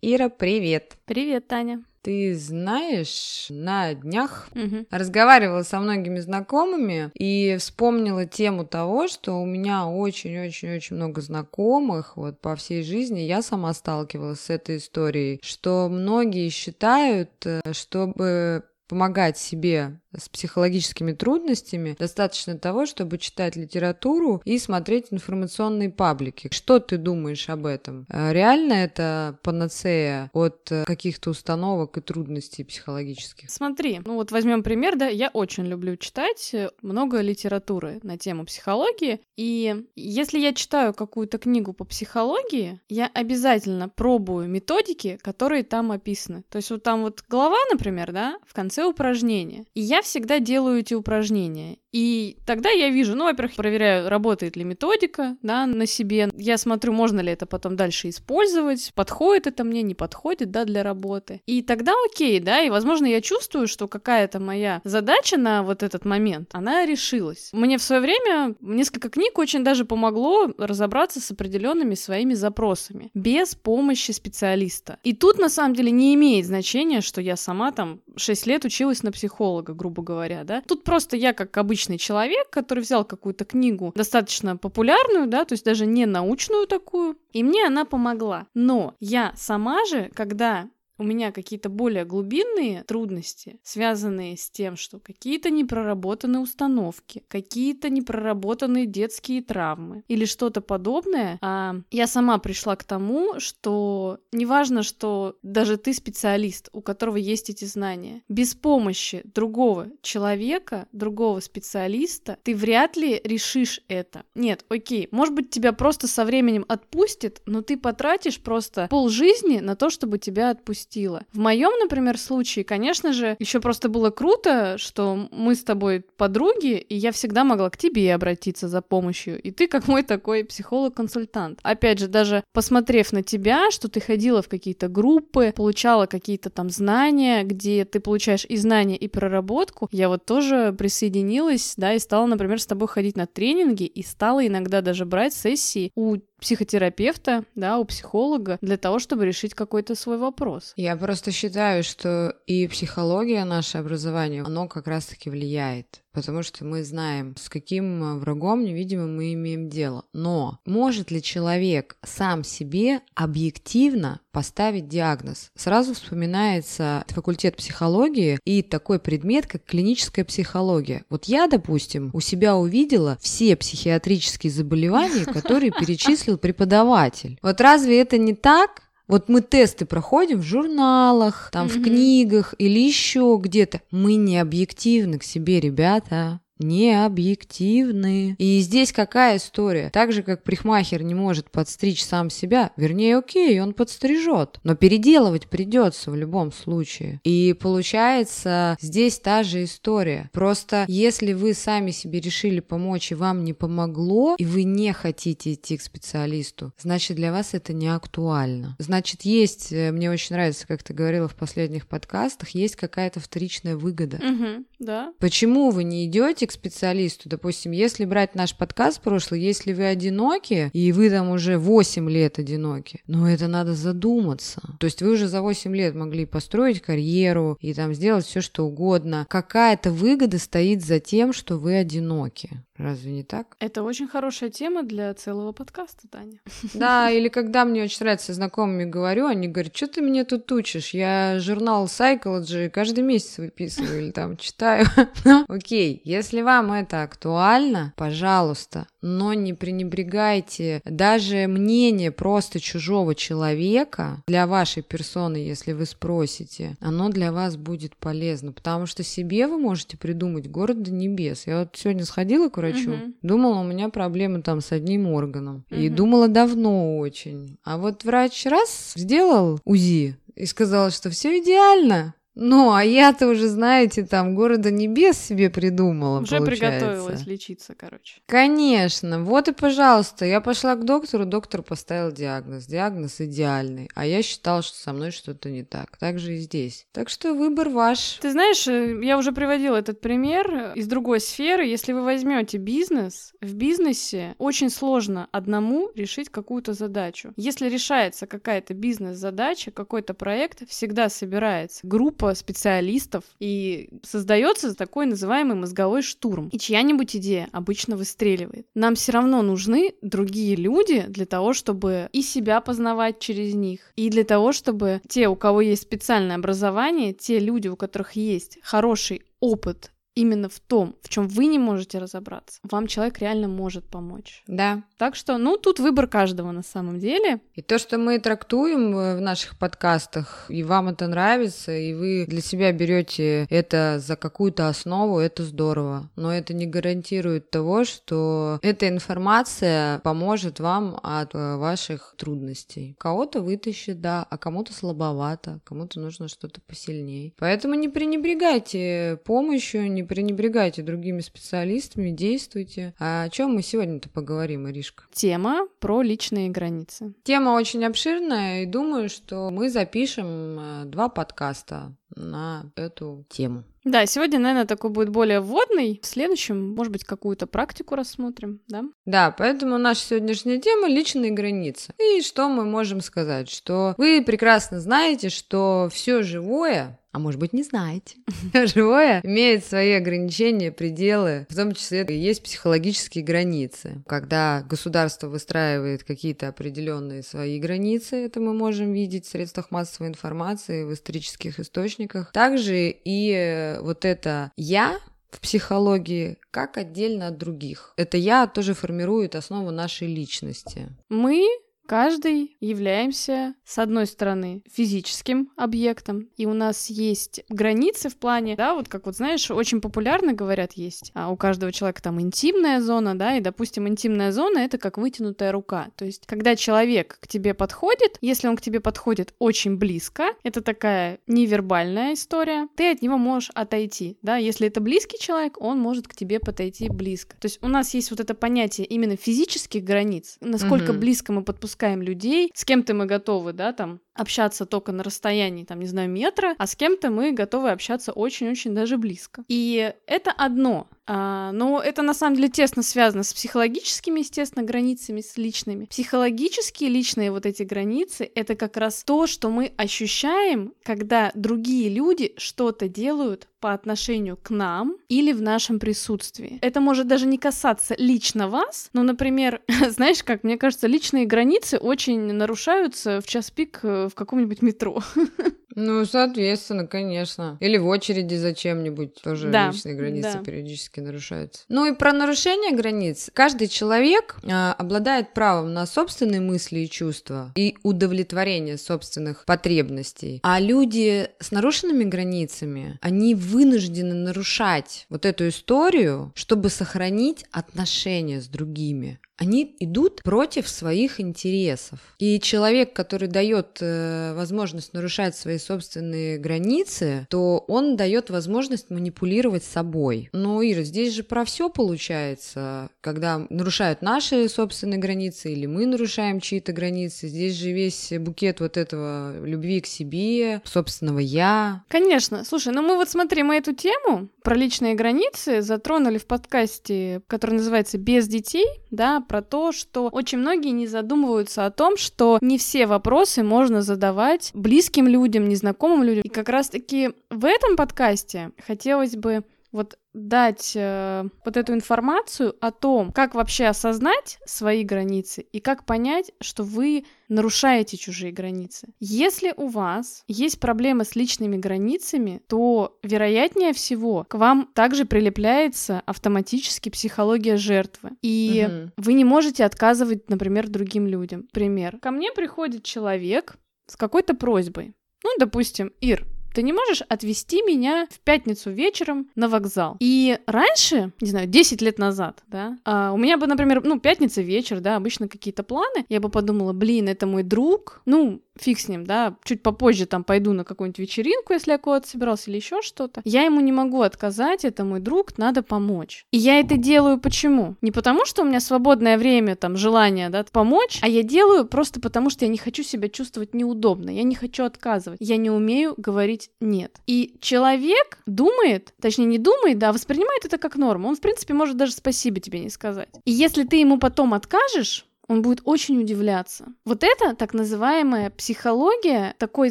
Ира, привет! Привет, Таня. Ты знаешь, на днях Мгм. разговаривала со многими знакомыми и вспомнила тему того, что у меня очень-очень-очень много знакомых вот по всей жизни. Я сама сталкивалась с этой историей, что многие считают, э, чтобы помогать себе с психологическими трудностями, достаточно того, чтобы читать литературу и смотреть информационные паблики. Что ты думаешь об этом? Э, Реально это панацея от э, каких-то установок и трудностей психологических? Смотри, ну вот возьмем пример, да, я очень люблю читать э, много литературы на тему психологии, и если я читаю какую-то книгу по психологии, я обязательно пробую методики, которые там описаны. То есть вот там вот глава, например, да, в конце упражнения, и я всегда делаю эти упражнения. И тогда я вижу, ну, во-первых, проверяю, работает ли методика, да, на себе. Я смотрю, можно ли это потом дальше использовать, подходит это мне, не подходит, да, для работы. И тогда окей, да, и, возможно, я чувствую, что какая-то моя задача на вот этот момент, она решилась. Мне в свое время несколько книг очень даже помогло разобраться с определенными своими запросами, без помощи специалиста. И тут, на самом деле, не имеет значения, что я сама там 6 лет училась на психолога, грубо говоря, да. Тут просто я, как обычный человек, который взял какую-то книгу достаточно популярную, да, то есть даже не научную такую, и мне она помогла. Но я сама же, когда у меня какие-то более глубинные трудности, связанные с тем, что какие-то непроработанные установки, какие-то непроработанные детские травмы или что-то подобное, а я сама пришла к тому, что неважно, что даже ты специалист, у которого есть эти знания, без помощи другого человека, другого специалиста, ты вряд ли решишь это. Нет, окей, может быть, тебя просто со временем отпустит, но ты потратишь просто полжизни на то, чтобы тебя отпустить отпустила. В моем, например, случае, конечно же, еще просто было круто, что мы с тобой подруги, и я всегда могла к тебе обратиться за помощью. И ты как мой такой психолог-консультант. Опять же, даже посмотрев на тебя, что ты ходила в какие-то группы, получала какие-то там знания, где ты получаешь и знания, и проработку, я вот тоже присоединилась, да, и стала, например, с тобой ходить на тренинги, и стала иногда даже брать сессии у психотерапевта, да, у психолога для того, чтобы решить какой-то свой вопрос. Я просто считаю, что и психология, наше образование, оно как раз-таки влияет. Потому что мы знаем, с каким врагом невидимым мы имеем дело. Но может ли человек сам себе объективно поставить диагноз? Сразу вспоминается факультет психологии и такой предмет, как клиническая психология. Вот я, допустим, у себя увидела все психиатрические заболевания, которые перечислил преподаватель. Вот разве это не так? Вот мы тесты проходим в журналах, там в книгах или еще где-то. Мы не объективны к себе, ребята не объективны. И здесь какая история? Так же, как парикмахер не может подстричь сам себя, вернее, окей, он подстрижет, но переделывать придется в любом случае. И получается, здесь та же история. Просто если вы сами себе решили помочь и вам не помогло, и вы не хотите идти к специалисту, значит, для вас это не актуально. Значит, есть, э, мне очень нравится, как ты говорила в последних подкастах, есть какая-то вторичная выгода. Угу, да. Почему вы не идете к специалисту, допустим, если брать наш подкаст прошлый, если вы одиноки, и вы там уже 8 лет одиноки, ну это надо задуматься. То есть вы уже за 8 лет могли построить карьеру и там сделать все, что угодно. Какая-то выгода стоит за тем, что вы одиноки. Разве не так? Это очень хорошая тема для целого подкаста, Таня. Да, или когда мне очень нравится, знакомыми говорю, они говорят, что ты мне тут учишь? Я журнал Psychology каждый месяц выписываю или там читаю. Окей, если вам это актуально, пожалуйста, но не пренебрегайте даже мнение просто чужого человека для вашей персоны, если вы спросите, оно для вас будет полезно, потому что себе вы можете придумать город до небес. Я вот сегодня сходила к врачу, Мгм. думала, у меня проблемы там с одним органом, и Мгм. думала давно очень. А вот врач раз сделал УЗИ и сказал, что все идеально. Ну, а я-то уже, знаете, там города небес себе придумала, Уже получается. приготовилась лечиться, короче. Конечно. Вот и, пожалуйста, я пошла к доктору, доктор поставил диагноз. Диагноз идеальный. А я считала, что со мной что-то не так. Так же и здесь. Так что выбор ваш. Ты знаешь, э, я уже приводила этот пример из другой сферы. Если вы возьмете бизнес, в бизнесе очень сложно одному решить какую-то задачу. Если решается какая-то бизнес-задача, какой-то проект, всегда собирается группа специалистов и создается такой называемый мозговой штурм. И чья-нибудь идея обычно выстреливает. Нам все равно нужны другие люди для того, чтобы и себя познавать через них, и для того, чтобы те, у кого есть специальное образование, те люди, у которых есть хороший опыт именно в том, в чем вы не можете разобраться, вам человек реально может помочь. Да. Так что, ну, тут выбор каждого на самом деле. И то, что мы трактуем э, в наших подкастах, и вам это нравится, и вы для себя берете это за какую-то основу, это здорово. Но это не гарантирует того, что эта информация поможет вам от э, ваших трудностей. Кого-то вытащит, да, а кому-то слабовато, кому-то нужно что-то посильнее. Поэтому не пренебрегайте помощью, не пренебрегайте другими специалистами, действуйте. А о чем мы сегодня-то поговорим, Иришка? Тема про личные границы. Тема очень обширная, и думаю, что мы запишем э, два подкаста на эту тему. Да, сегодня, наверное, такой будет более вводный. В следующем, может быть, какую-то практику рассмотрим, да? Да, поэтому наша сегодняшняя тема — личные границы. И что мы можем сказать? Что вы прекрасно знаете, что все живое а может быть не знаете. Живое имеет свои ограничения, пределы, в том числе есть психологические границы. Когда государство выстраивает какие-то определенные свои границы, это мы можем видеть в средствах массовой информации, в исторических источниках. Также и э, вот это «я», в психологии как отдельно от других. Это я тоже формирует основу нашей личности. Мы Каждый являемся, с одной стороны, физическим объектом, и у нас есть границы в плане, да, вот как вот, знаешь, очень популярно говорят, есть а у каждого человека там интимная зона, да, и, допустим, интимная зона — это как вытянутая рука, то есть когда человек к тебе подходит, если он к тебе подходит очень близко, это такая невербальная история, ты от него можешь отойти, да, если это близкий человек, он может к тебе подойти близко. То есть у нас есть вот это понятие именно физических границ, насколько угу. близко мы подпускаем пускаем людей, с кем-то мы готовы, да, там, общаться только на расстоянии, там, не знаю, метра, а с кем-то мы готовы общаться очень-очень даже близко. И это одно. А, но это на самом деле тесно связано с психологическими, естественно, границами, с личными. Психологические личные вот эти границы — это как раз то, что мы ощущаем, когда другие люди что-то делают по отношению к нам или в нашем присутствии. Это может даже не касаться лично вас, но, например, знаешь как, мне кажется, личные границы очень нарушаются в час пик э, в каком-нибудь метро. Ну, соответственно, конечно. Или в очереди за чем-нибудь тоже да, личные границы да. периодически нарушаются. Ну и про нарушение границ. Каждый человек э, обладает правом на собственные мысли и чувства и удовлетворение собственных потребностей. А люди с нарушенными границами, они вынуждены нарушать вот эту историю, чтобы сохранить отношения с другими они идут против своих интересов. И человек, который дает э, возможность нарушать свои собственные границы, то он дает возможность манипулировать собой. Но, Ира, здесь же про все получается, когда нарушают наши собственные границы или мы нарушаем чьи-то границы. Здесь же весь букет вот этого любви к себе, собственного я. Конечно. Слушай, ну мы вот смотри, мы эту тему про личные границы затронули в подкасте, который называется «Без детей», да, про то, что очень многие не задумываются о том, что не все вопросы можно задавать близким людям, незнакомым людям. И как раз-таки в этом подкасте хотелось бы вот дать э, вот эту информацию о том, как вообще осознать свои границы и как понять, что вы нарушаете чужие границы. Если у вас есть проблемы с личными границами, то вероятнее всего к вам также прилепляется автоматически психология жертвы. И угу. вы не можете отказывать, например, другим людям. Пример. Ко мне приходит человек с какой-то просьбой. Ну, допустим, Ир, ты не можешь отвезти меня в пятницу вечером на вокзал. И раньше, не знаю, 10 лет назад, да, а, у меня бы, например, ну, пятница вечер, да, обычно какие-то планы, я бы подумала, блин, это мой друг, ну, фиг с ним, да, чуть попозже там пойду на какую-нибудь вечеринку, если я куда-то собирался или еще что-то. Я ему не могу отказать, это мой друг, надо помочь. И я это делаю почему? Не потому, что у меня свободное время, там, желание, да, помочь, а я делаю просто потому, что я не хочу себя чувствовать неудобно, я не хочу отказывать, я не умею говорить нет. И человек думает, точнее не думает, да, а воспринимает это как норму. Он, в принципе, может даже спасибо тебе не сказать. И если ты ему потом откажешь, он будет очень удивляться. Вот это так называемая психология, такой,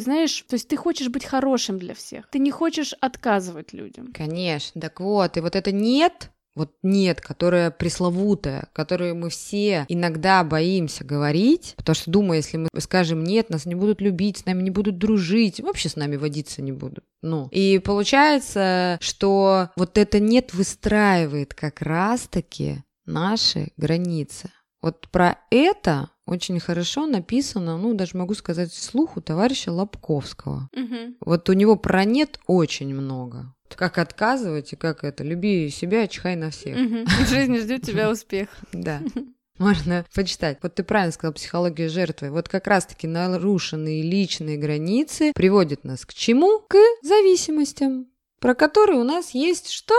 знаешь, то есть ты хочешь быть хорошим для всех, ты не хочешь отказывать людям. Конечно, так вот, и вот это нет, вот нет, которая пресловутая, которую мы все иногда боимся говорить, потому что думаю, если мы скажем нет, нас не будут любить, с нами не будут дружить, вообще с нами водиться не будут. Ну, и получается, что вот это нет выстраивает как раз-таки наши границы. Вот про это очень хорошо написано, ну, даже могу сказать вслух, у товарища Лобковского. Угу. Вот у него про «нет» очень много. Как отказывать и как это. Люби себя, чихай на всех. Угу. В жизни ждет тебя успех. Да. Можно почитать. Вот ты правильно сказал, психология жертвы. Вот как раз-таки нарушенные личные границы приводят нас к чему? К зависимостям, про которые у нас есть что?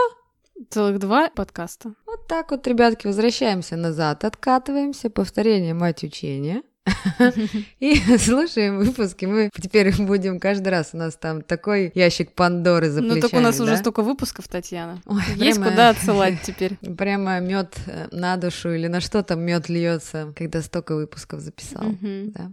Целых два подкаста. Вот так вот, ребятки, возвращаемся назад, откатываемся, повторение мать учения. И слушаем выпуски. Мы теперь будем каждый раз. У нас там такой ящик Пандоры за Ну, так у нас уже столько выпусков, Татьяна. Есть куда отсылать теперь. Прямо мед на душу или на что там мед льется, когда столько выпусков записал.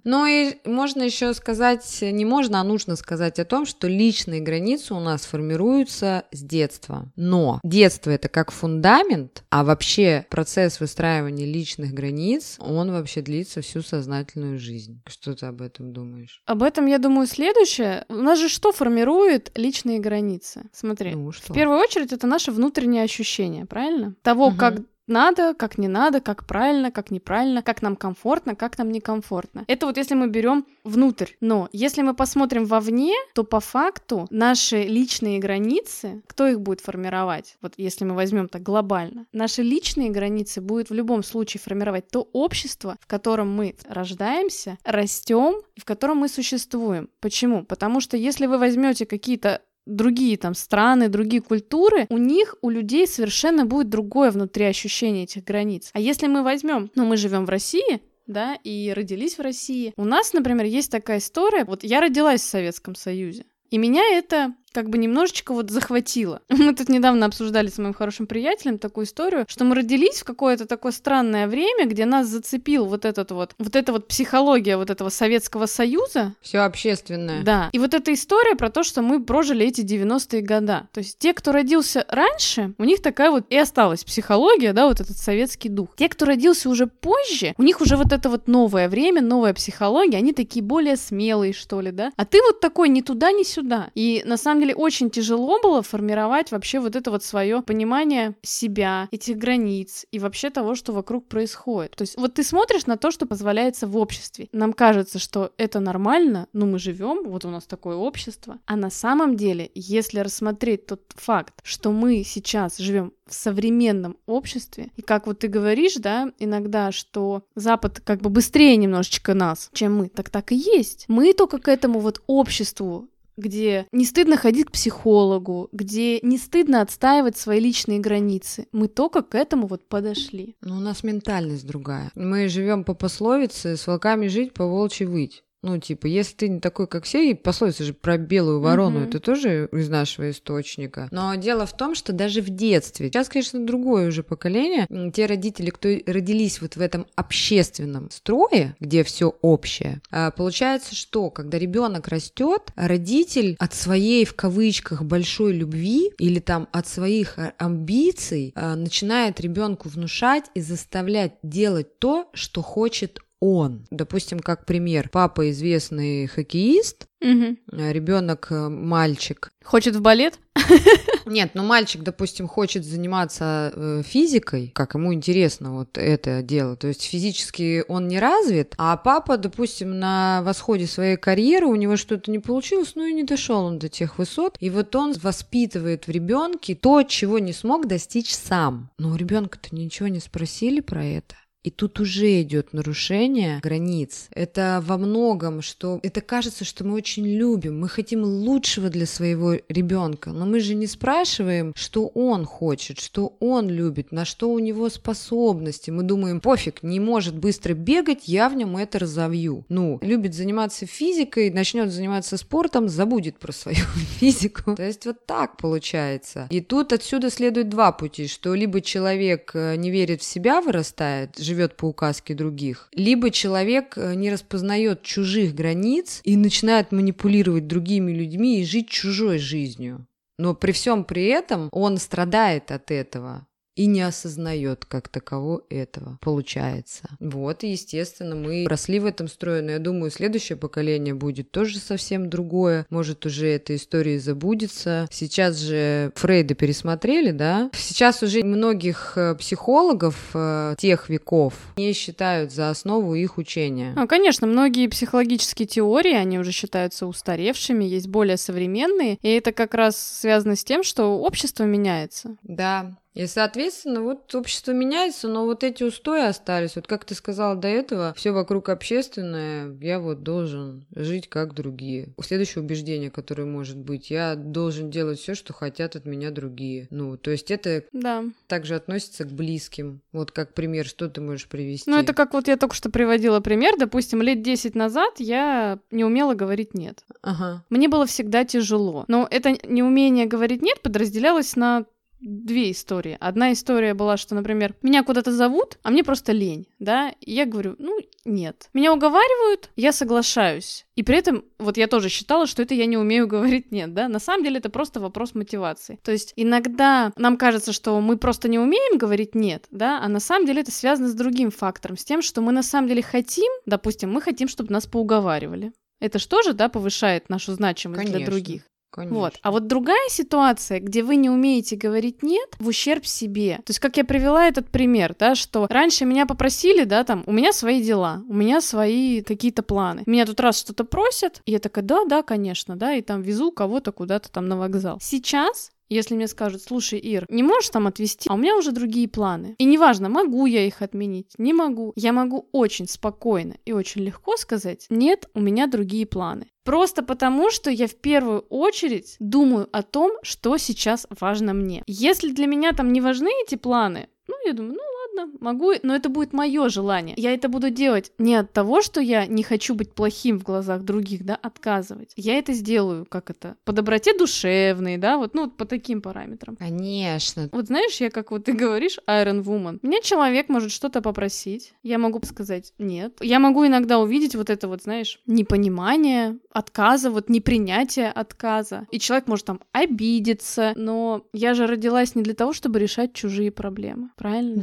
Ну и можно еще сказать, не можно, а нужно сказать о том, что личные границы у нас формируются с детства. Но детство это как фундамент, а вообще процесс выстраивания личных границ, он вообще длится всю сознательную жизнь. Что ты об этом думаешь? Об этом, я думаю, следующее. У нас же что формирует личные границы? Смотри. Ну, что? В первую очередь, это наше внутреннее ощущение, правильно? Того, Мгм. как надо, как не надо, как правильно, как неправильно, как нам комфортно, как нам некомфортно. Это вот если мы берем внутрь. Но если мы посмотрим вовне, то по факту наши личные границы, кто их будет формировать? Вот если мы возьмем так глобально, наши личные границы будет в любом случае формировать то общество, в котором мы рождаемся, растем и в котором мы существуем. Почему? Потому что если вы возьмете какие-то другие там страны, другие культуры, у них, у людей совершенно будет другое внутри ощущение этих границ. А если мы возьмем, ну мы живем в России, да, и родились в России. У нас, например, есть такая история. Вот я родилась в Советском Союзе. И меня это как бы немножечко вот захватило. Мы тут недавно обсуждали с моим хорошим приятелем такую историю, что мы родились в какое-то такое странное время, где нас зацепил вот этот вот, вот эта вот психология вот этого Советского Союза, Все общественное. да. И вот эта история про то, что мы прожили эти 90-е года. То есть те, кто родился раньше, у них такая вот и осталась психология, да, вот этот советский дух. Те, кто родился уже позже, у них уже вот это вот новое время, новая психология, они такие более смелые, что ли, да. А ты вот такой ни туда, ни сюда. И на самом деле очень тяжело было формировать вообще вот это вот свое понимание себя, этих границ и вообще того, что вокруг происходит. То есть вот ты смотришь на то, что позволяется в обществе. Нам кажется, что это нормально, но мы живем, вот у нас такое общество. А на самом деле, если рассмотреть тот факт, что мы сейчас живем в современном обществе, и как вот ты говоришь, да, иногда, что Запад как бы быстрее немножечко нас, чем мы, так так и есть. Мы только к этому вот обществу где не стыдно ходить к психологу, где не стыдно отстаивать свои личные границы. Мы только к этому вот подошли. Ну, у нас ментальность другая. Мы живем по пословице «с волками жить, по волчьи выть». Ну, типа, если ты не такой, как все, и пословица же про белую ворону, Мгм. это тоже из нашего источника. Но дело в том, что даже в детстве, сейчас, конечно, другое уже поколение, те родители, кто родились вот в этом общественном строе, где все общее, а, получается, что когда ребенок растет, родитель от своей, в кавычках, большой любви или там от своих а, амбиций а, начинает ребенку внушать и заставлять делать то, что хочет он. Допустим, как пример, папа известный хоккеист, Мгм. ребенок мальчик. Хочет в балет? Нет, ну мальчик, допустим, хочет заниматься э, физикой, как ему интересно вот это дело. То есть физически он не развит, а папа, допустим, на восходе своей карьеры у него что-то не получилось, ну и не дошел он до тех высот. И вот он воспитывает в ребенке то, чего не смог достичь сам. Но у ребенка-то ничего не спросили про это. И тут уже идет нарушение границ. Это во многом, что это кажется, что мы очень любим, мы хотим лучшего для своего ребенка, но мы же не спрашиваем, что он хочет, что он любит, на что у него способности. Мы думаем, пофиг, не может быстро бегать, я в нем это разовью. Ну, любит заниматься физикой, начнет заниматься спортом, забудет про свою физику. То есть вот так получается. И тут отсюда следует два пути, что либо человек э, не верит в себя, вырастает, живет по указке других, либо человек э, не распознает чужих границ и начинает манипулировать другими людьми и жить чужой жизнью. Но при всем при этом он страдает от этого и не осознает как таково этого, получается. Вот, и, естественно, мы росли в этом строе, но я думаю, следующее поколение будет тоже совсем другое. Может, уже эта история забудется. Сейчас же Фрейда пересмотрели, да? Сейчас уже многих э, психологов э, тех веков не считают за основу их учения. Ну, конечно, многие психологические теории, они уже считаются устаревшими, есть более современные, и это как раз связано с тем, что общество меняется. Да, и, соответственно, вот общество меняется, но вот эти устои остались. Вот как ты сказала до этого, все вокруг общественное, я вот должен жить как другие. Следующее убеждение, которое может быть, я должен делать все, что хотят от меня другие. Ну, то есть это да. также относится к близким. Вот как пример, что ты можешь привести? Ну, это как вот я только что приводила пример. Допустим, лет 10 назад я не умела говорить «нет». Ага. Мне было всегда тяжело. Но это неумение говорить «нет» подразделялось на две истории. Одна история была, что, например, меня куда-то зовут, а мне просто лень, да, и я говорю, ну, нет. Меня уговаривают, я соглашаюсь. И при этом, вот я тоже считала, что это я не умею говорить нет, да, на самом деле это просто вопрос мотивации. То есть иногда нам кажется, что мы просто не умеем говорить нет, да, а на самом деле это связано с другим фактором, с тем, что мы на самом деле хотим, допустим, мы хотим, чтобы нас поуговаривали. Это же, да, повышает нашу значимость Конечно. для других. Конечно. Вот. А вот другая ситуация, где вы не умеете говорить нет в ущерб себе. То есть, как я привела этот пример, да, что раньше меня попросили, да, там, у меня свои дела, у меня свои какие-то планы. Меня тут раз что-то просят, и я такая, да, да, конечно, да, и там везу кого-то куда-то там на вокзал. Сейчас если мне скажут, слушай, Ир, не можешь там отвезти, а у меня уже другие планы. И неважно, могу я их отменить, не могу. Я могу очень спокойно и очень легко сказать, нет, у меня другие планы. Просто потому, что я в первую очередь думаю о том, что сейчас важно мне. Если для меня там не важны эти планы, ну, я думаю, ну ладно, могу, но это будет мое желание. Я это буду делать не от того, что я не хочу быть плохим в глазах других, да, отказывать. Я это сделаю, как это, по доброте душевной, да, вот, ну, вот по таким параметрам. Конечно. Вот знаешь, я как вот ты говоришь, Iron Woman, меня человек может что-то попросить, я могу сказать нет. Я могу иногда увидеть вот это вот, знаешь, непонимание, отказа, вот непринятие отказа. И человек может там обидеться, но я же родилась не для того, чтобы решать чужие проблемы, правильно?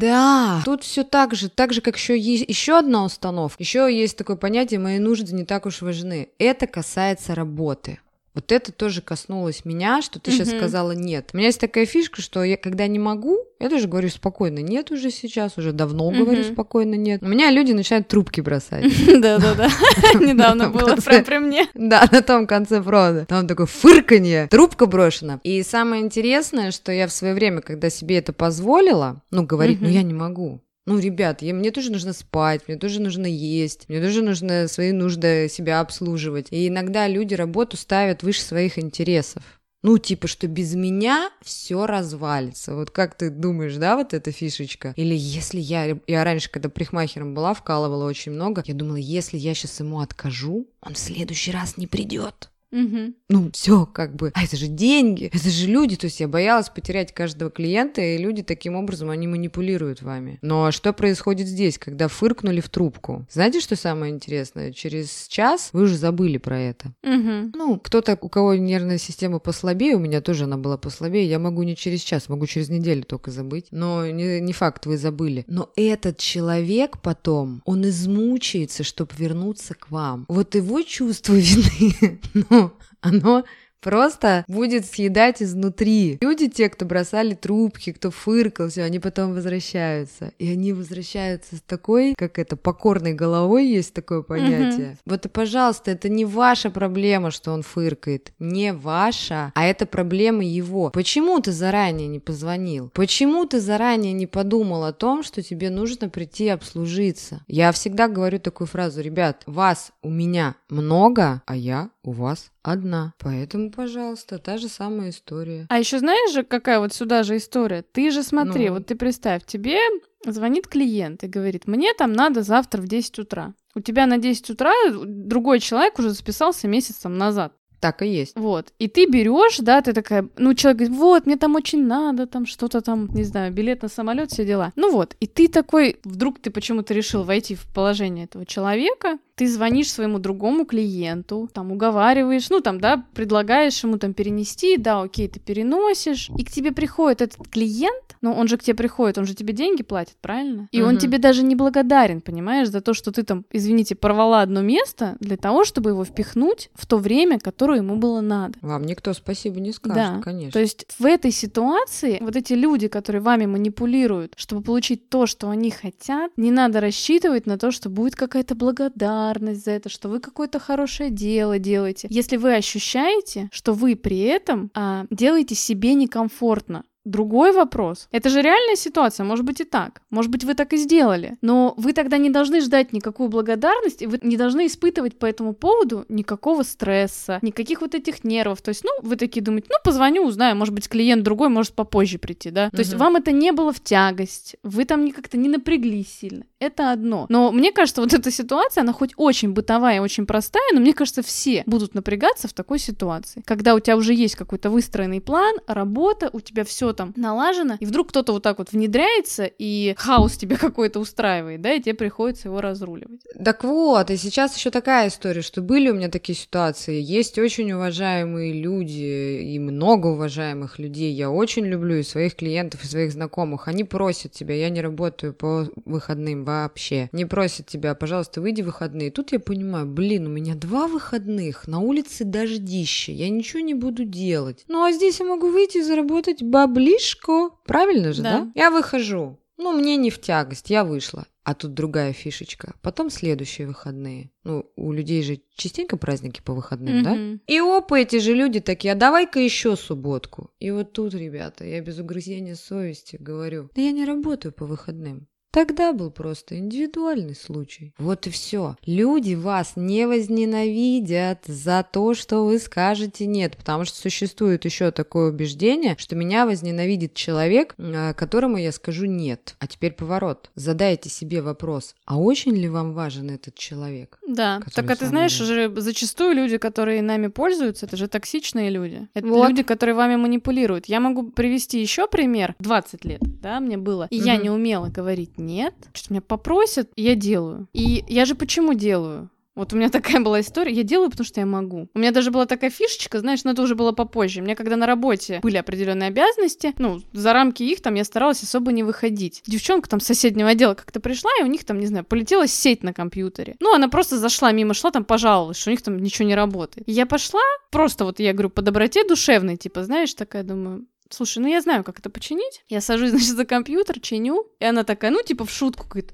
Тут все так же, так же, как еще есть еще одна установка. Еще есть такое понятие «мои нужды не так уж важны». Это касается работы. Вот это тоже коснулось меня, что ты сейчас Мгм. сказала нет. У меня есть такая фишка, что я когда не могу, я тоже говорю спокойно нет уже сейчас, уже давно говорю Мгм. спокойно нет. У меня люди начинают трубки бросать. Да-да-да, недавно было при мне. Да, на том конце провода. Там такое фырканье, трубка брошена. И самое интересное, что я в свое время, когда себе это позволила, ну, говорить, ну, я не могу. Ну, ребят, я, мне тоже нужно спать, мне тоже нужно есть, мне тоже нужно свои нужды себя обслуживать. И иногда люди работу ставят выше своих интересов. Ну, типа, что без меня все развалится. Вот как ты думаешь, да, вот эта фишечка? Или если я... Я раньше, когда прихмахером была, вкалывала очень много, я думала, если я сейчас ему откажу, он в следующий раз не придет. Мгм. Ну, все, как бы, а это же деньги, это же люди, то есть я боялась потерять каждого клиента, и люди таким образом, они манипулируют вами. Но что происходит здесь, когда фыркнули в трубку? Знаете, что самое интересное? Через час вы уже забыли про это. Мгм. Ну, кто-то, у кого нервная система послабее, у меня тоже она была послабее, я могу не через час, могу через неделю только забыть. Но не, не факт, вы забыли. Но этот человек потом, он измучается, чтобы вернуться к вам. Вот его чувство вины, ну, оно просто будет съедать изнутри. Люди, те, кто бросали трубки, кто фыркал, все, они потом возвращаются. И они возвращаются с такой, как это, покорной головой есть такое понятие. Mm-hmm. Вот пожалуйста, это не ваша проблема, что он фыркает. Не ваша, а это проблема его. Почему ты заранее не позвонил? Почему ты заранее не подумал о том, что тебе нужно прийти обслужиться? Я всегда говорю такую фразу, ребят, вас у меня много, а я у вас одна. Поэтому, пожалуйста, та же самая история. А еще знаешь же, какая вот сюда же история? Ты же смотри, ну. вот ты представь, тебе звонит клиент и говорит, мне там надо завтра в 10 утра. У тебя на 10 утра другой человек уже записался месяцем назад. Так и есть. Вот. И ты берешь, да, ты такая, ну, человек говорит, вот, мне там очень надо, там что-то там, не знаю, билет на самолет, все дела. Ну вот. И ты такой, вдруг ты почему-то решил войти в положение этого человека, ты звонишь своему другому клиенту, там уговариваешь, ну там, да, предлагаешь ему там перенести, да, окей, ты переносишь, и к тебе приходит этот клиент, но он же к тебе приходит, он же тебе деньги платит, правильно? И угу. он тебе даже не благодарен, понимаешь, за то, что ты там, извините, порвала одно место для того, чтобы его впихнуть в то время, которое ему было надо. Вам никто спасибо не скажет, да. конечно. То есть в этой ситуации вот эти люди, которые вами манипулируют, чтобы получить то, что они хотят, не надо рассчитывать на то, что будет какая-то благодарность, благодарность за это, что вы какое-то хорошее дело делаете. Если вы ощущаете, что вы при этом а, делаете себе некомфортно, Другой вопрос. Это же реальная ситуация, может быть и так. Может быть, вы так и сделали. Но вы тогда не должны ждать никакую благодарность, и вы не должны испытывать по этому поводу никакого стресса, никаких вот этих нервов. То есть, ну, вы такие думаете, ну, позвоню, узнаю, может быть, клиент другой может попозже прийти, да? То есть, вам это не было в тягость, вы там как-то не напряглись сильно. Это одно. Но мне кажется, вот эта ситуация, она хоть очень бытовая, очень простая, но мне кажется, все будут напрягаться в такой ситуации. Когда у тебя уже есть какой-то выстроенный план, работа, у тебя все там налажено, и вдруг кто-то вот так вот внедряется, и хаос тебе какой-то устраивает, да, и тебе приходится его разруливать. Так вот, и сейчас еще такая история, что были у меня такие ситуации, есть очень уважаемые люди, и много уважаемых людей, я очень люблю и своих клиентов, и своих знакомых, они просят тебя, я не работаю по выходным вообще, не просят тебя, пожалуйста, выйди в выходные. Тут я понимаю, блин, у меня два выходных, на улице дождище, я ничего не буду делать. Ну а здесь я могу выйти и заработать бабли баблишко. Правильно же, да? да? Я выхожу. Ну, мне не в тягость, я вышла. А тут другая фишечка. Потом следующие выходные. Ну, у людей же частенько праздники по выходным, mm-hmm. да? И опа, эти же люди такие, а давай-ка еще субботку. И вот тут, ребята, я без угрызения совести говорю, да я не работаю по выходным. Тогда был просто индивидуальный случай. Вот и все. Люди вас не возненавидят за то, что вы скажете нет, потому что существует еще такое убеждение, что меня возненавидит человек, э, которому я скажу нет. А теперь поворот. Задайте себе вопрос, а очень ли вам важен этот человек? Да, так а ты знаешь, уже зачастую люди, которые нами пользуются, это же токсичные люди. Это вот. люди, которые вами манипулируют. Я могу привести еще пример. 20 лет, да, мне было. И угу. я не умела говорить нет, что меня попросят, я делаю. И я же почему делаю? Вот у меня такая была история. Я делаю, потому что я могу. У меня даже была такая фишечка, знаешь, но это уже было попозже. У меня когда на работе были определенные обязанности, ну, за рамки их там я старалась особо не выходить. Девчонка там с соседнего отдела как-то пришла, и у них там, не знаю, полетела сеть на компьютере. Ну, она просто зашла мимо, шла там, пожаловалась, что у них там ничего не работает. И я пошла, просто вот я говорю, по доброте душевной, типа, знаешь, такая, думаю, слушай, ну я знаю, как это починить. Я сажусь, значит, за компьютер, чиню. И она такая, ну, типа, в шутку, говорит,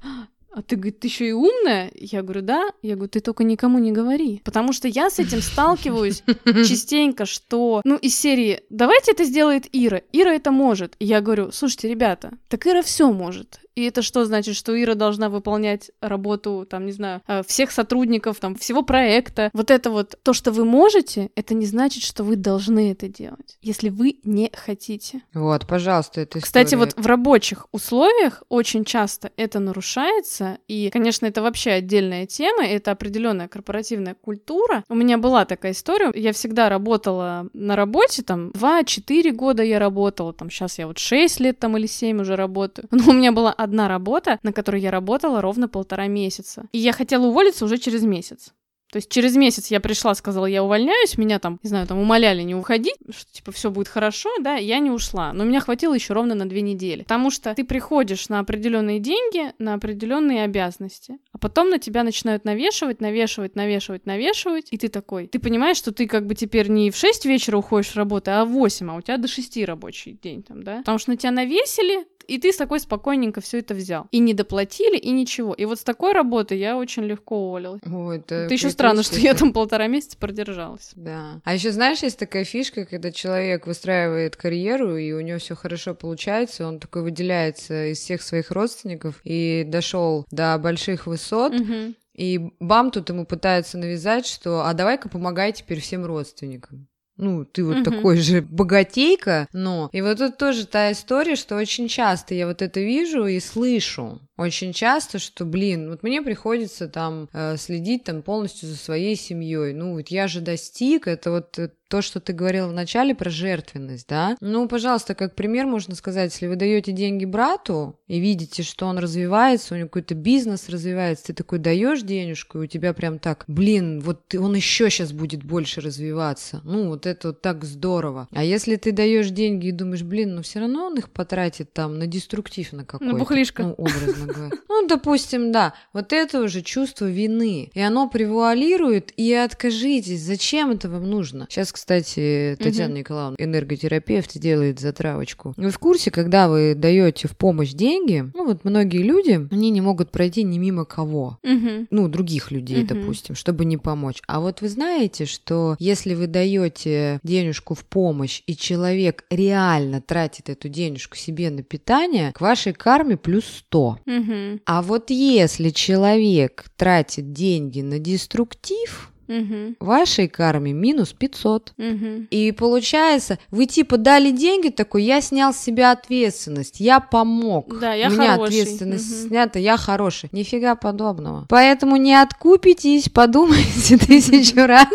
а ты, говорит, ты еще и умная? Я говорю, да. Я говорю, ты только никому не говори. Потому что я с этим сталкиваюсь частенько, что, ну, из серии, давайте это сделает Ира. Ира это может. И я говорю, слушайте, ребята, так Ира все может. И это что значит, что Ира должна выполнять работу, там, не знаю, э, всех сотрудников, там, всего проекта. Вот это вот, то, что вы можете, это не значит, что вы должны это делать, если вы не хотите. Вот, пожалуйста, это Кстати, вот в рабочих условиях очень часто это нарушается, и, конечно, это вообще отдельная тема, это определенная корпоративная культура. У меня была такая история, я всегда работала на работе, там, 2-4 года я работала, там, сейчас я вот 6 лет там или 7 уже работаю, но у меня была одна работа, на которой я работала ровно полтора месяца. И я хотела уволиться уже через месяц. То есть через месяц я пришла, сказала, я увольняюсь, меня там, не знаю, там умоляли не уходить, что типа все будет хорошо, да, я не ушла. Но меня хватило еще ровно на две недели. Потому что ты приходишь на определенные деньги, на определенные обязанности, а потом на тебя начинают навешивать, навешивать, навешивать, навешивать, и ты такой, ты понимаешь, что ты как бы теперь не в 6 вечера уходишь с работы, а в 8, а у тебя до 6 рабочий день там, да? Потому что на тебя навесили, и ты такой спокойненько все это взял. И не доплатили, и ничего. И вот с такой работы я очень легко уволилась. Ой, это, это еще странно, что я там полтора месяца продержалась. Да. А еще знаешь, есть такая фишка, когда человек выстраивает карьеру, и у него все хорошо получается, он такой выделяется из всех своих родственников и дошел до больших высот. Мгм. И бам тут ему пытаются навязать, что а давай-ка помогай теперь всем родственникам. Ну, ты вот Мгм. такой же богатейка, но... И вот тут тоже та история, что очень часто я вот это вижу и слышу. Очень часто, что, блин, вот мне приходится там э, следить там полностью за своей семьей. Ну, вот я же достиг, это вот э, то, что ты говорила в начале про жертвенность, да? Ну, пожалуйста, как пример можно сказать, если вы даете деньги брату и видите, что он развивается, у него какой-то бизнес развивается, ты такой даешь денежку, и у тебя прям так, блин, вот ты- он еще сейчас будет больше развиваться. Ну, вот это вот так здорово. А если ты даешь деньги и думаешь, блин, ну все равно он их потратит там на деструктив на какой-то. бухлишко. Ну, образно говоря. Ну, допустим, да. Вот это уже чувство вины. И оно превуалирует, и откажитесь. Зачем это вам нужно? Сейчас, кстати, Татьяна Николаевна, энерготерапевт, делает затравочку. Вы в курсе, когда вы даете в помощь деньги, ну вот многие люди, они не могут пройти ни мимо кого Мгм. ну, других людей, Мгм. допустим, чтобы не помочь. А вот вы знаете, что если вы даете денежку в помощь, и человек реально тратит эту денежку себе на питание, к вашей карме плюс 100. Мгм. А вот если человек тратит деньги на деструктив, Мгм. вашей карме минус 500. Мгм. И получается, вы типа дали деньги такой, я снял с себя ответственность, я помог. Да, я У меня хороший. ответственность Мгм. снята, я хороший. Нифига подобного. Поэтому не откупитесь, подумайте тысячу раз,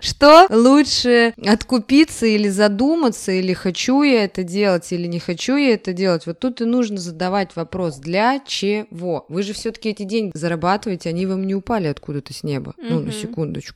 что лучше откупиться или задуматься, или хочу я это делать, или не хочу я это делать. Вот тут и нужно задавать вопрос, для чего? Вы же все-таки эти деньги зарабатываете, они вам не упали откуда-то с неба. Ну, на Мгм.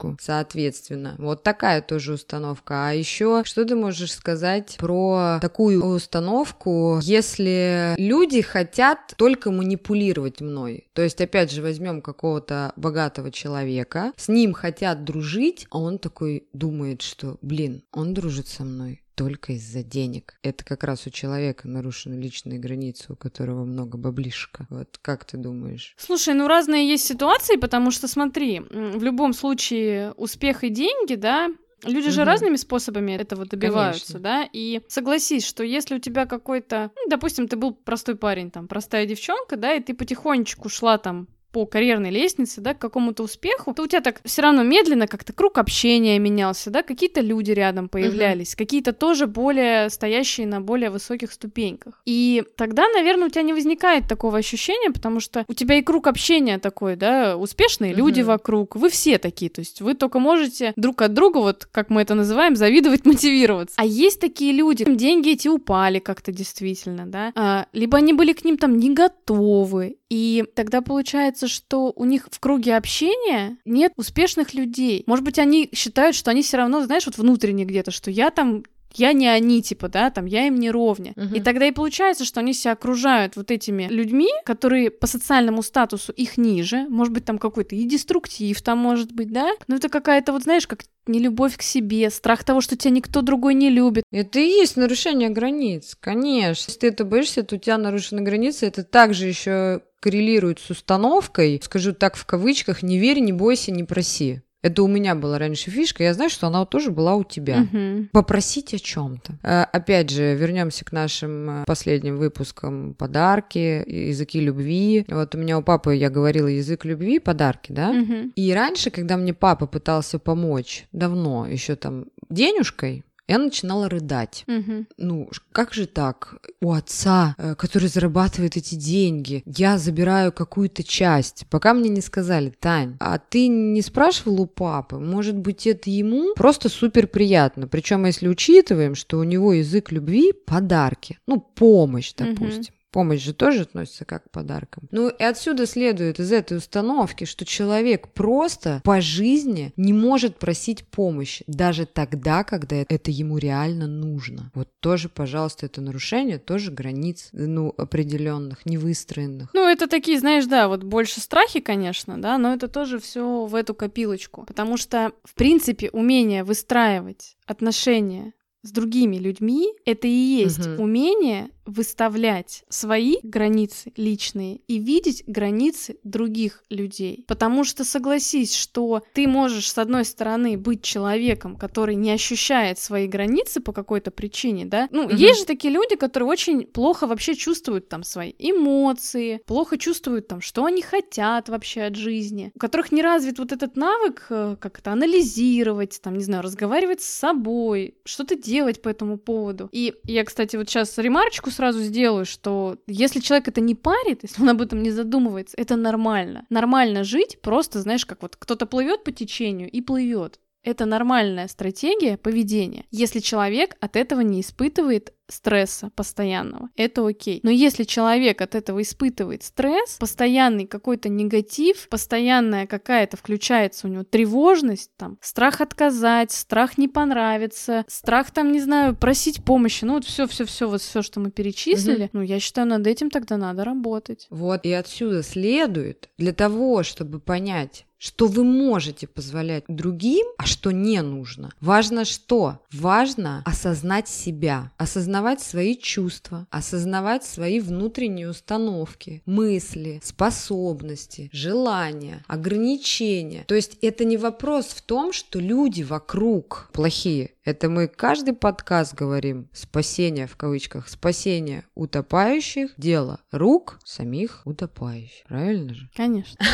Секундочку. Соответственно, вот такая тоже установка. А еще, что ты можешь сказать про такую установку, если люди хотят только манипулировать мной? То есть, опять же, возьмем какого-то богатого человека, с ним хотят дружить, а он такой думает, что, блин, он дружит со мной только из-за денег. Это как раз у человека нарушены личные границы, у которого много баблишка. Вот как ты думаешь? Слушай, ну разные есть ситуации, потому что смотри, в любом случае успех и деньги, да, Люди же разными способами этого добиваются, Конечно. да, и согласись, что если у тебя какой-то, ну, допустим, ты был простой парень, там, простая девчонка, да, и ты потихонечку шла там по карьерной лестнице, да, к какому-то успеху, то у тебя так все равно медленно как-то круг общения менялся, да, какие-то люди рядом появлялись, какие-то тоже более стоящие на более высоких ступеньках. И тогда, наверное, у тебя не возникает такого ощущения, потому что у тебя и круг общения такой, да, успешные люди Мгм. вокруг, вы все такие, то есть вы только можете друг от друга, вот как мы это называем, завидовать, мотивироваться. А есть такие люди, деньги эти упали как-то действительно, да, А, либо они были к ним там не готовы, и тогда получается, что у них в круге общения нет успешных людей. Может быть, они считают, что они все равно, знаешь, вот внутренне где-то, что я там я не они, типа, да, там, я им не ровня. Мгм. И тогда и получается, что они себя окружают вот этими людьми, которые по социальному статусу их ниже, может быть, там какой-то и деструктив там может быть, да, но это какая-то вот, знаешь, как нелюбовь к себе, страх того, что тебя никто другой не любит. Это и есть нарушение границ, конечно. Если ты это боишься, то у тебя нарушены границы. Это также еще коррелирует с установкой, скажу так в кавычках, не верь, не бойся, не проси. Это у меня была раньше фишка, я знаю, что она тоже была у тебя. Мгм. Попросить о чем-то. Опять же, вернемся к нашим э, последним выпускам подарки, языки любви. Вот у меня у папы, я говорила, язык любви, подарки, да? Мгм. И раньше, когда мне папа пытался помочь, давно, еще там денежкой, я начинала рыдать. Мгм. Ну, как же так? У отца, э, который зарабатывает эти деньги, я забираю какую-то часть. Пока мне не сказали, Тань, а ты не спрашивал у папы? Может быть, это ему просто супер приятно. Причем, если учитываем, что у него язык любви – подарки. Ну, помощь, допустим. Помощь же тоже относится как к подаркам. Ну и отсюда следует из этой установки, что человек просто по жизни не может просить помощи, даже тогда, когда это ему реально нужно. Вот тоже, пожалуйста, это нарушение тоже границ, ну, определенных, невыстроенных. Ну, это такие, знаешь, да, вот больше страхи, конечно, да, но это тоже все в эту копилочку. Потому что, в принципе, умение выстраивать отношения с другими людьми, это и есть угу. умение выставлять свои границы личные и видеть границы других людей. Потому что согласись, что ты можешь, с одной стороны, быть человеком, который не ощущает свои границы по какой-то причине, да? Ну, угу. есть же такие люди, которые очень плохо вообще чувствуют там свои эмоции, плохо чувствуют там, что они хотят вообще от жизни, у которых не развит вот этот навык э, как-то анализировать, там, не знаю, разговаривать с собой, что-то делать по этому поводу. И я, кстати, вот сейчас ремарочку сразу сделаю, что если человек это не парит, если он об этом не задумывается, это нормально. Нормально жить, просто, знаешь, как вот кто-то плывет по течению и плывет. Это нормальная стратегия поведения, если человек от этого не испытывает стресса постоянного, это окей. Но если человек от этого испытывает стресс, постоянный какой-то негатив, постоянная какая-то включается у него тревожность, там, страх отказать, страх не понравиться, страх там, не знаю, просить помощи, ну вот все, все, все, вот все, что мы перечислили, угу. ну я считаю, над этим тогда надо работать. Вот и отсюда следует для того, чтобы понять, что вы можете позволять другим, а что не нужно. Важно что? Важно осознать себя, осознавать свои чувства, осознавать свои внутренние установки, мысли, способности, желания, ограничения. То есть это не вопрос в том, что люди вокруг плохие. Это мы каждый подкаст говорим «спасение» в кавычках. Спасение утопающих – дело рук самих утопающих. Правильно же? Конечно.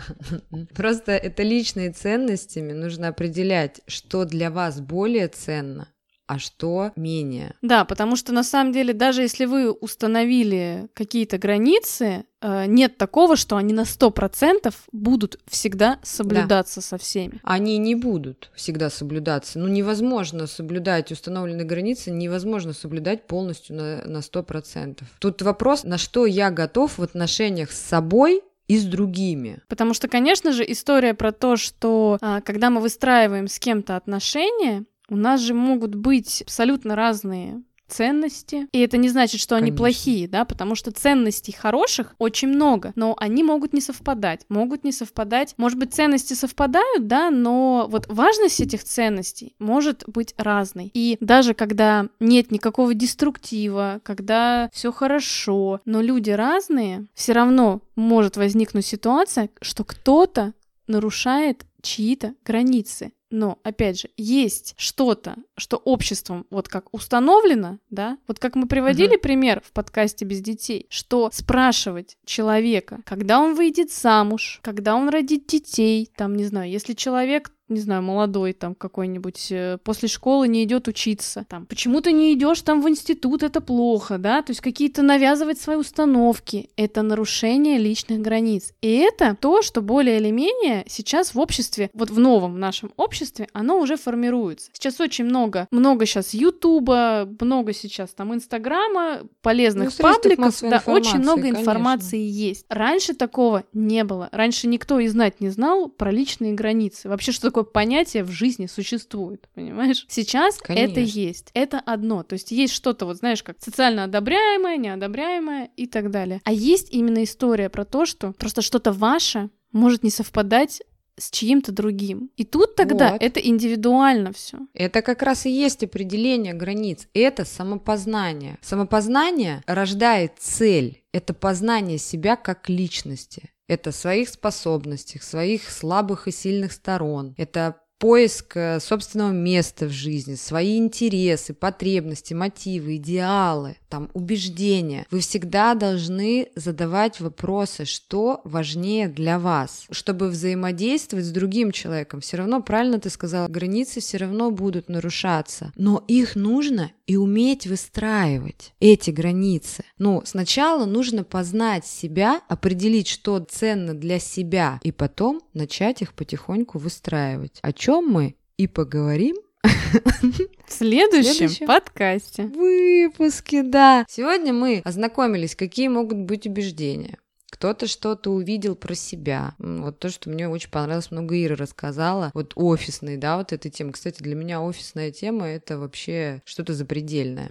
Просто это личные ценностями нужно определять, что для вас более ценно, а что менее. Да, потому что на самом деле даже если вы установили какие-то границы, э, нет такого, что они на 100% будут всегда соблюдаться да. со всеми. Они не будут всегда соблюдаться. Ну, невозможно соблюдать установленные границы, невозможно соблюдать полностью на, на 100%. Тут вопрос, на что я готов в отношениях с собой и с другими. Потому что, конечно же, история про то, что а, когда мы выстраиваем с кем-то отношения, у нас же могут быть абсолютно разные ценности. И это не значит, что они плохие, да, потому что ценностей хороших очень много, но они могут не совпадать, могут не совпадать. Может быть, ценности совпадают, да, но вот важность этих ценностей может быть разной. И даже когда нет никакого деструктива, когда все хорошо, но люди разные, все равно может возникнуть ситуация, что кто-то нарушает чьи-то границы. Но, опять же, есть что-то, что обществом вот как установлено, да, вот как мы приводили uh-huh. пример в подкасте «Без детей», что спрашивать человека, когда он выйдет замуж, когда он родит детей, там, не знаю, если человек не знаю, молодой там какой-нибудь, э, после школы не идет учиться, там, почему ты не идешь там в институт, это плохо, да, то есть какие-то навязывать свои установки, это нарушение личных границ. И это то, что более или менее сейчас в обществе, вот в новом нашем обществе, оно уже формируется. Сейчас очень много, много сейчас Ютуба, много сейчас там Инстаграма, полезных ну, пабликов, да, очень много конечно. информации есть. Раньше такого не было. Раньше никто и знать не знал про личные границы. Вообще, что такое такое понятие в жизни существует, понимаешь? Сейчас Конечно. это есть. Это одно. То есть есть что-то, вот знаешь, как социально одобряемое, неодобряемое и так далее. А есть именно история про то, что просто что-то ваше может не совпадать с чьим-то другим. И тут тогда вот. это индивидуально все. Это как раз и есть определение границ. Это самопознание. Самопознание рождает цель. Это познание себя как личности. Это своих способностях, своих слабых и сильных сторон. Это поиск э, собственного места в жизни, свои интересы, потребности, мотивы, идеалы, там, убеждения. Вы всегда должны задавать вопросы, что важнее для вас, чтобы взаимодействовать с другим человеком. Все равно, правильно ты сказала, границы все равно будут нарушаться, но их нужно и уметь выстраивать, эти границы. Ну, сначала нужно познать себя, определить, что ценно для себя, и потом начать их потихоньку выстраивать. О чем мы и поговорим В следующем, следующем подкасте. выпуске, да. Сегодня мы ознакомились, какие могут быть убеждения. Кто-то что-то увидел про себя. Вот то, что мне очень понравилось, много Ира рассказала. Вот офисный, да, вот эта тема. Кстати, для меня офисная тема — это вообще что-то запредельное.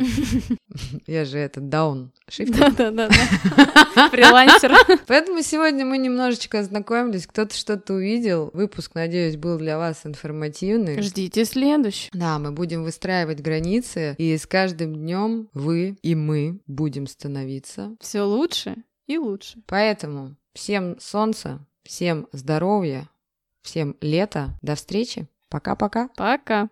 Я же это даун Да-да-да. Фрилансер. Поэтому сегодня мы немножечко ознакомились, кто-то что-то увидел. Выпуск, надеюсь, был для вас информативный. Ждите следующий. Да, мы будем выстраивать границы, и с каждым днем вы и мы будем становиться. Все лучше и лучше. Поэтому всем солнца, всем здоровья, всем лета. До встречи. Пока-пока. Пока.